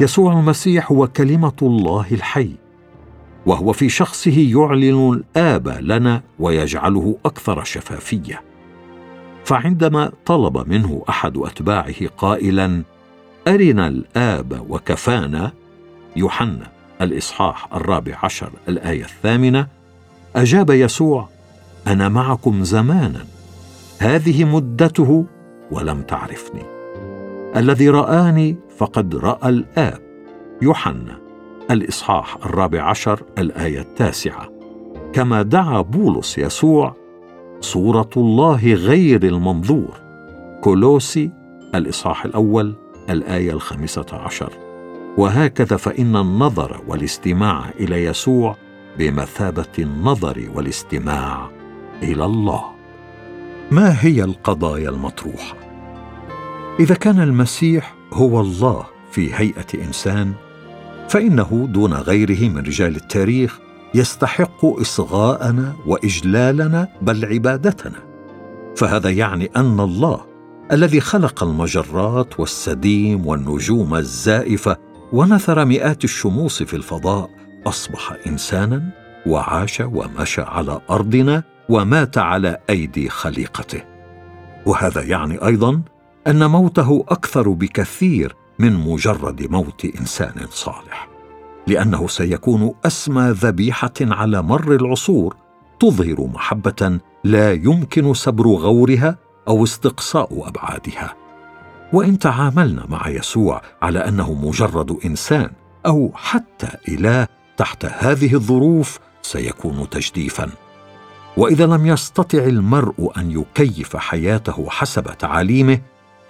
يسوع المسيح هو كلمة الله الحي وهو في شخصه يعلن الآب لنا ويجعله أكثر شفافية. فعندما طلب منه أحد أتباعه قائلا أرنا الآب وكفانا؟ يوحنا الإصحاح الرابع عشر الآية الثامنة أجاب يسوع أنا معكم زمانا هذه مدته ولم تعرفني. الذي رآني فقد رأى الآب يوحنا. الإصحاح الرابع عشر الآية التاسعة. كما دعا بولس يسوع صورة الله غير المنظور. كولوسي الإصحاح الأول الآية الخامسة عشر. وهكذا فإن النظر والاستماع إلى يسوع بمثابة النظر والاستماع إلى الله. ما هي القضايا المطروحة؟ إذا كان المسيح هو الله في هيئة إنسان فإنه دون غيره من رجال التاريخ يستحق إصغاءنا وإجلالنا بل عبادتنا. فهذا يعني أن الله الذي خلق المجرات والسديم والنجوم الزائفة ونثر مئات الشموس في الفضاء أصبح إنسانا وعاش ومشى على أرضنا ومات على أيدي خليقته. وهذا يعني أيضا أن موته أكثر بكثير من مجرد موت إنسان صالح لأنه سيكون أسمى ذبيحة على مر العصور تظهر محبة لا يمكن سبر غورها أو استقصاء أبعادها. وإن تعاملنا مع يسوع على أنه مجرد إنسان أو حتى إله تحت هذه الظروف سيكون تجديفا. وإذا لم يستطع المرء أن يكيف حياته حسب تعاليمه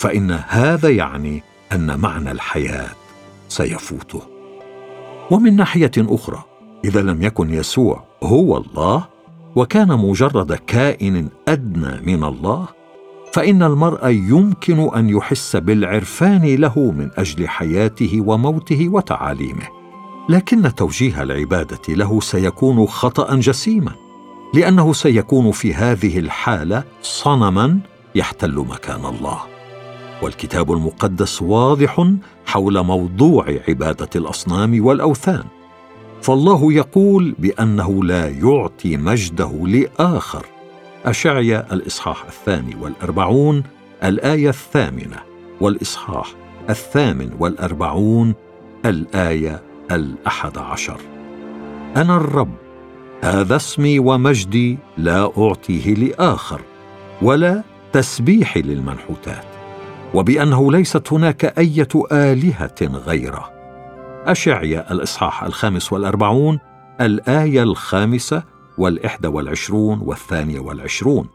فإن هذا يعني أن معنى الحياة سيفوته. ومن ناحية أخرى إذا لم يكن يسوع هو الله وكان مجرد كائن أدنى من الله فإن المرء يمكن أن يحس بالعرفان له من أجل حياته وموته وتعاليمه. لكن توجيه العبادة له سيكون خطأ جسيما لأنه سيكون في هذه الحالة صنما يحتل مكان الله. والكتاب المقدس واضح حول موضوع عبادة الأصنام والأوثان. فالله يقول بأنه لا يعطي مجده لآخر. أشعيا الإصحاح الثاني والأربعون الآية الثامنة والإصحاح الثامن والأربعون الآية الأحد عشر. أنا الرب هذا اسمي ومجدي لا أعطيه لآخر ولا تسبيحي للمنحوتات. وبأنه ليست هناك أية آلهة غيره. اشعيا الإصحاح الخامس والأربعون الآية الخامسة والإحدى والعشرون والثانية والعشرون.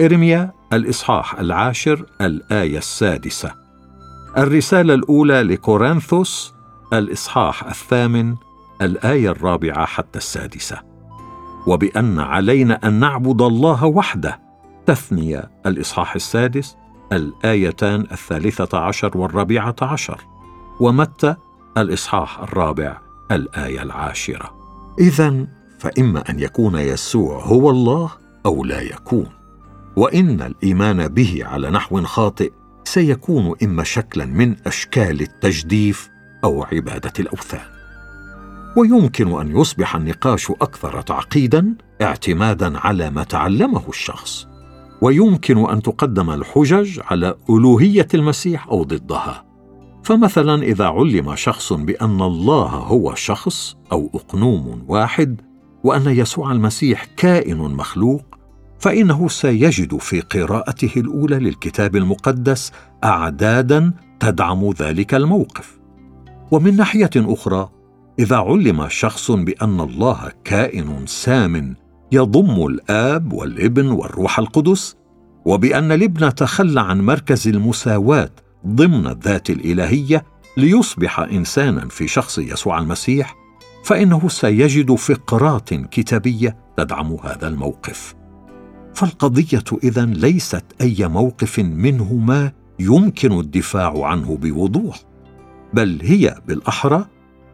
إرميا الإصحاح العاشر الآية السادسة. الرسالة الأولى لكورنثوس الإصحاح الثامن الآية الرابعة حتى السادسة. وبأن علينا أن نعبد الله وحده. تثنية الإصحاح السادس الآيتان الثالثة عشر والرابعة عشر ومتى؟ الإصحاح الرابع الآية العاشرة. اذا فإما أن يكون يسوع هو الله أو لا يكون وإن الإيمان به على نحو خاطئ سيكون إما شكلا من أشكال التجديف أو عبادة الأوثان. ويمكن أن يصبح النقاش أكثر تعقيدا اعتمادا على ما تعلمه الشخص. ويمكن أن تقدم الحجج على ألوهية المسيح أو ضدها. فمثلا إذا علم شخص بأن الله هو شخص أو أقنوم واحد وأن يسوع المسيح كائن مخلوق فإنه سيجد في قراءته الأولى للكتاب المقدس اعدادا تدعم ذلك الموقف. ومن ناحية أخرى إذا علم شخص بأن الله كائن سام يضم الآب والابن والروح القدس وبأن الابن تخلى عن مركز المساواة ضمن الذات الإلهية ليصبح إنسانا في شخص يسوع المسيح فإنه سيجد فقرات كتابية تدعم هذا الموقف. فالقضية إذا ليست أي موقف منهما يمكن الدفاع عنه بوضوح بل هي بالأحرى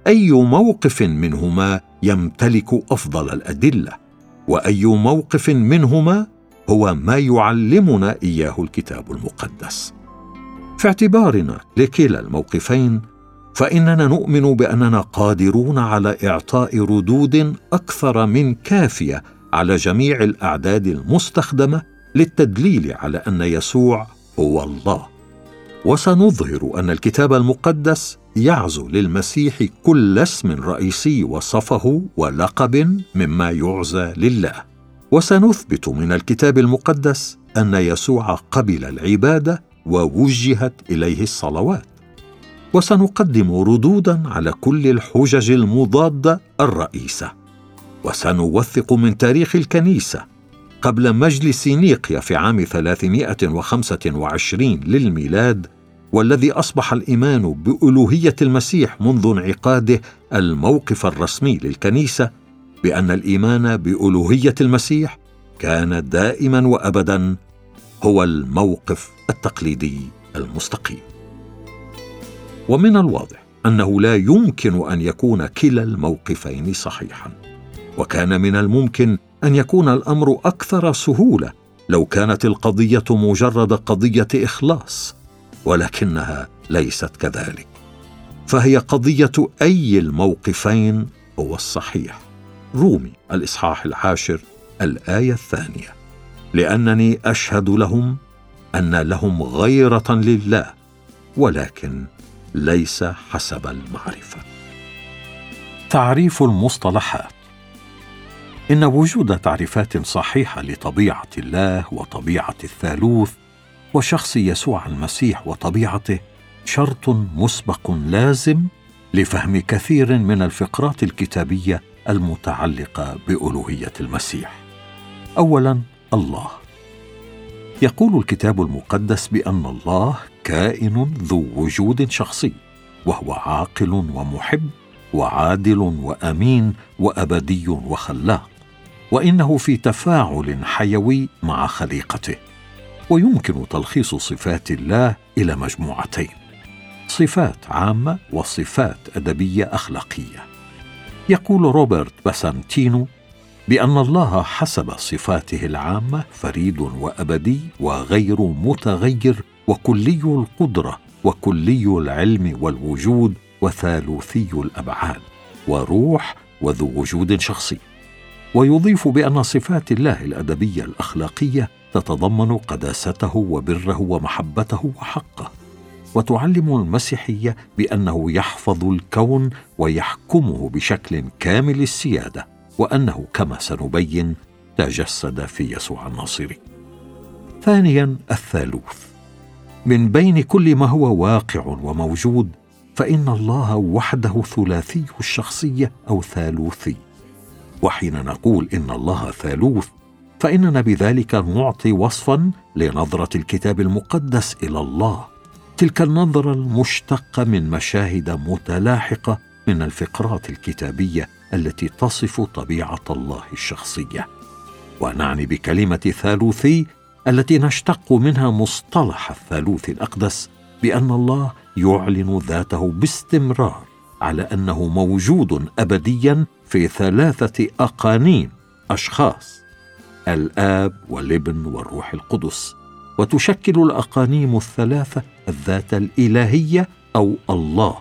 أي موقف منهما يمتلك أفضل الأدلة. وأي موقف منهما هو ما يعلمنا إياه الكتاب المقدس. في اعتبارنا لكلا الموقفين فإننا نؤمن بأننا قادرون على إعطاء ردود أكثر من كافية على جميع الأعداد المستخدمة للتدليل على أن يسوع هو الله. وسنظهر أن الكتاب المقدس يعزو للمسيح كل اسم رئيسي وصفه ولقب مما يعزى لله. وسنثبت من الكتاب المقدس أن يسوع قبل العبادة ووجهت إليه الصلوات. وسنقدم ردودا على كل الحجج المضادة الرئيسة. وسنوثق من تاريخ الكنيسة قبل مجلس نيقيا في عام 325 للميلاد والذي أصبح الإيمان بألوهية المسيح منذ انعقاده الموقف الرسمي للكنيسة بأن الإيمان بألوهية المسيح كان دائما وابدا هو الموقف التقليدي المستقيم. ومن الواضح أنه لا يمكن أن يكون كلا الموقفين صحيحا وكان من الممكن أن يكون الأمر أكثر سهولة لو كانت القضية مجرد قضية إخلاص ولكنها ليست كذلك. فهي قضية أي الموقفين هو الصحيح. رومي الإصحاح العاشر الآية الثانية. لأنني أشهد لهم أن لهم غيرة لله ولكن ليس حسب المعرفة. تعريف المصطلحات. إن وجود تعريفات صحيحة لطبيعة الله وطبيعة الثالوث وشخص يسوع المسيح وطبيعته شرط مسبق لازم لفهم كثير من الفقرات الكتابية المتعلقة بألوهية المسيح. اولا الله. يقول الكتاب المقدس بأن الله كائن ذو وجود شخصي وهو عاقل ومحب وعادل وأمين وأبدي وخلاق وإنه في تفاعل حيوي مع خليقته. ويمكن تلخيص صفات الله إلى مجموعتين صفات عامة وصفات أدبية أخلاقية. يقول روبرت باسانتينو بأن الله حسب صفاته العامة فريد وأبدي وغير متغير وكلي القدرة وكلي العلم والوجود وثالوثي الأبعاد وروح وذو وجود شخصي. ويضيف بأن صفات الله الأدبية الأخلاقية تتضمن قداسته وبره ومحبته وحقه وتعلم المسيحية بأنه يحفظ الكون ويحكمه بشكل كامل السيادة وأنه كما سنبين تجسد في يسوع الناصري. ثانيا الثالوث. من بين كل ما هو واقع وموجود فإن الله وحده ثلاثي الشخصية أو ثالوثي. وحين نقول إن الله ثالوث فإننا بذلك نعطي وصفا لنظرة الكتاب المقدس إلى الله. تلك النظرة المشتقة من مشاهد متلاحقة من الفقرات الكتابية التي تصف طبيعة الله الشخصية. ونعني بكلمة ثالوثي التي نشتق منها مصطلح الثالوث الأقدس بأن الله يعلن ذاته باستمرار على أنه موجود ابديا في ثلاثة أقانيم أشخاص. الآب والابن والروح القدس وتشكل الأقانيم الثلاثة الذات الإلهية أو الله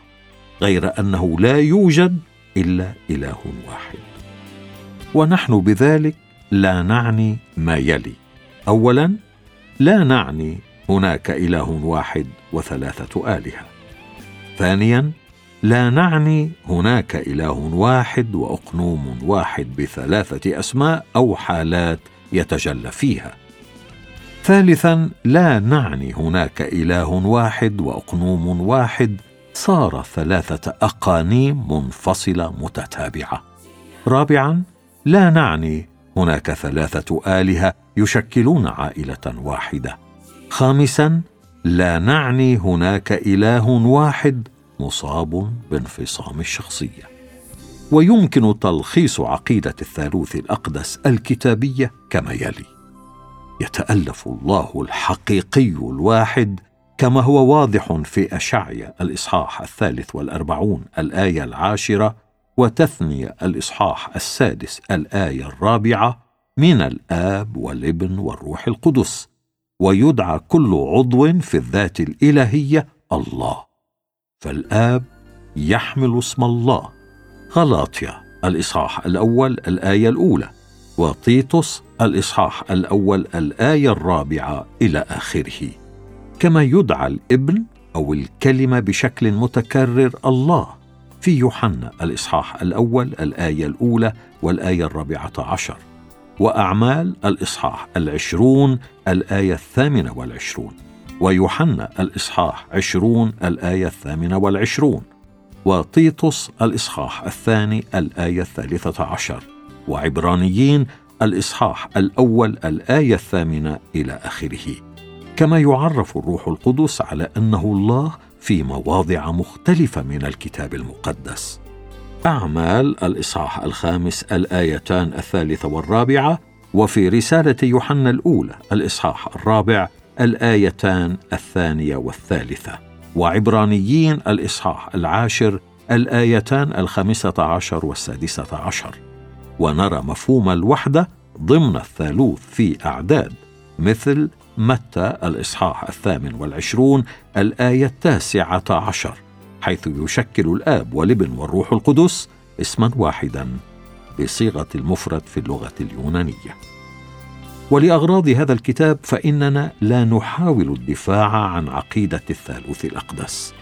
غير أنه لا يوجد إلا إله واحد. ونحن بذلك لا نعني ما يلي. اولا لا نعني هناك إله واحد وثلاثة آلهة. ثانيا لا نعني هناك إله واحد وأقنوم واحد بثلاثة أسماء أو حالات يتجلى فيها. ثالثا لا نعني هناك إله واحد وأقنوم واحد صار ثلاثة أقانيم منفصلة متتابعة. رابعا لا نعني هناك ثلاثة آلهة يشكلون عائلة واحدة. خامسا لا نعني هناك إله واحد مصاب بانفصام الشخصية. ويمكن تلخيص عقيدة الثالوث الأقدس الكتابية كما يلي. يتألف الله الحقيقي الواحد كما هو واضح في اشعيا الإصحاح الثالث والأربعون الآية العاشرة وتثنيه الإصحاح السادس الآية الرابعة من الآب والابن والروح القدس. ويدعى كل عضو في الذات الإلهية الله. فالآب يحمل اسم الله. غلاطيا الإصحاح الأول الآية الأولى. وطيطس الإصحاح الأول الآية الرابعة إلى آخره. كما يدعى الإبن أو الكلمة بشكل متكرر الله. في يوحنا الإصحاح الأول الآية الأولى والآية الرابعة عشر. وأعمال الإصحاح العشرون الآية الثامنة والعشرون. ويوحنا الإصحاح عشرون الآية الثامنة والعشرون وطيطس الإصحاح الثاني الآية الثالثة عشر وعبرانيين الإصحاح الأول الآية الثامنة إلى آخره. كما يعرف الروح القدس على أنه الله في مواضع مختلفة من الكتاب المقدس. أعمال الإصحاح الخامس الآيتان الثالثة والرابعة وفي رسالة يوحنا الأولى الإصحاح الرابع الآيتان الثانية والثالثة. وعبرانيين الإصحاح العاشر الآيتان الخامسة عشر والسادسة عشر. ونرى مفهوم الوحدة ضمن الثالوث في أعداد مثل متى الإصحاح الثامن والعشرون الآية التاسعة عشر حيث يشكل الآب والابن والروح القدس اسما واحدا بصيغة المفرد في اللغة اليونانية. ولأغراض هذا الكتاب فإننا لا نحاول الدفاع عن عقيدة الثالوث الأقدس.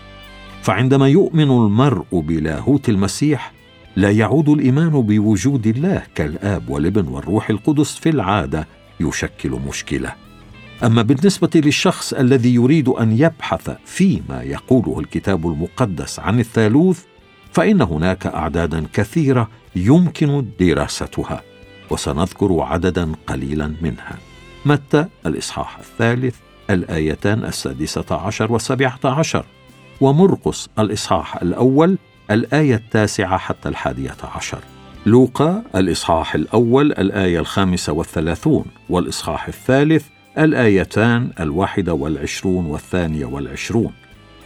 فعندما يؤمن المرء بلاهوت المسيح لا يعود الإيمان بوجود الله كالآب والابن والروح القدس في العادة يشكل مشكلة. أما بالنسبة للشخص الذي يريد أن يبحث فيما يقوله الكتاب المقدس عن الثالوث فإن هناك أعدادا كثيرة يمكن دراستها. وسنذكر عددا قليلا منها. متى؟ الإصحاح الثالث الآيتان السادسة عشر والسابعة عشر. ومرقس الإصحاح الأول الآية التاسعة حتى الحادية عشر. لوقا الإصحاح الأول الآية الخامسة والثلاثون. والإصحاح الثالث الآيتان الواحدة والعشرون والثانية والعشرون.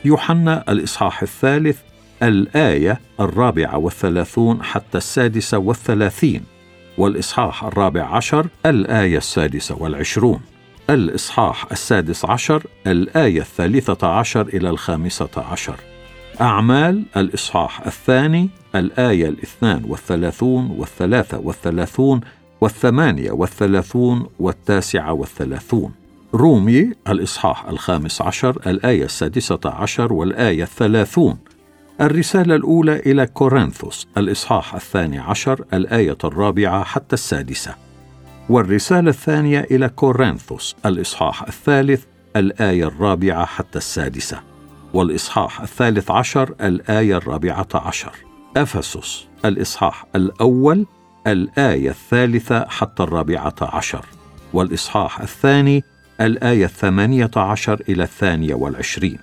يوحنا الإصحاح الثالث الآية الرابعة والثلاثون حتى السادسة والثلاثين. والإصحاح الرابع عشر الآية السادسة والعشرون. الإصحاح السادس عشر الآية الثالثة عشر إلى الخامسة عشر. أعمال الإصحاح الثاني الآية الاثنان والثلاثون والثلاثة والثلاثون والثمانية والثلاثون والتاسعة والثلاثون. رومي الإصحاح الخامس عشر الآية السادسة عشر والآية الثلاثون. الرسالة الأولى إلى كورنثوس الإصحاح الثاني عشر الآية الرابعة حتى السادسة. والرسالة الثانية إلى كورنثوس الإصحاح الثالث الآية الرابعة حتى السادسة. والإصحاح الثالث عشر الآية الرابعة عشر. أفسس الإصحاح الأول الآية الثالثة حتى الرابعة عشر. والإصحاح الثاني الآية الثمانية عشر إلى الثانية والعشرين.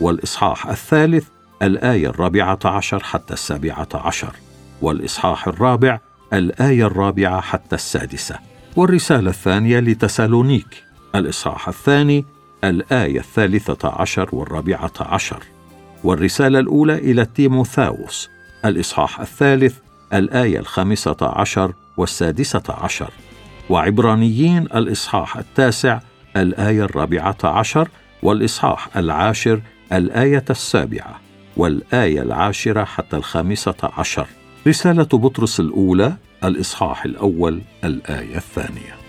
والإصحاح الثالث الآية الرابعة عشر حتى السابعة عشر والإصحاح الرابع الآية الرابعة حتى السادسة والرسالة الثانية لتسالونيك الإصحاح الثاني الآية الثالثة عشر والرابعة عشر والرسالة الأولى إلى تيموثاوس الإصحاح الثالث الآية الخامسة عشر والسادسة عشر وعبرانيين الإصحاح التاسع الآية الرابعة عشر والإصحاح العاشر الآية السابعة. والآية العاشرة حتى الخامسة عشر. رسالة بطرس الأولى الإصحاح الأول الآية الثانية.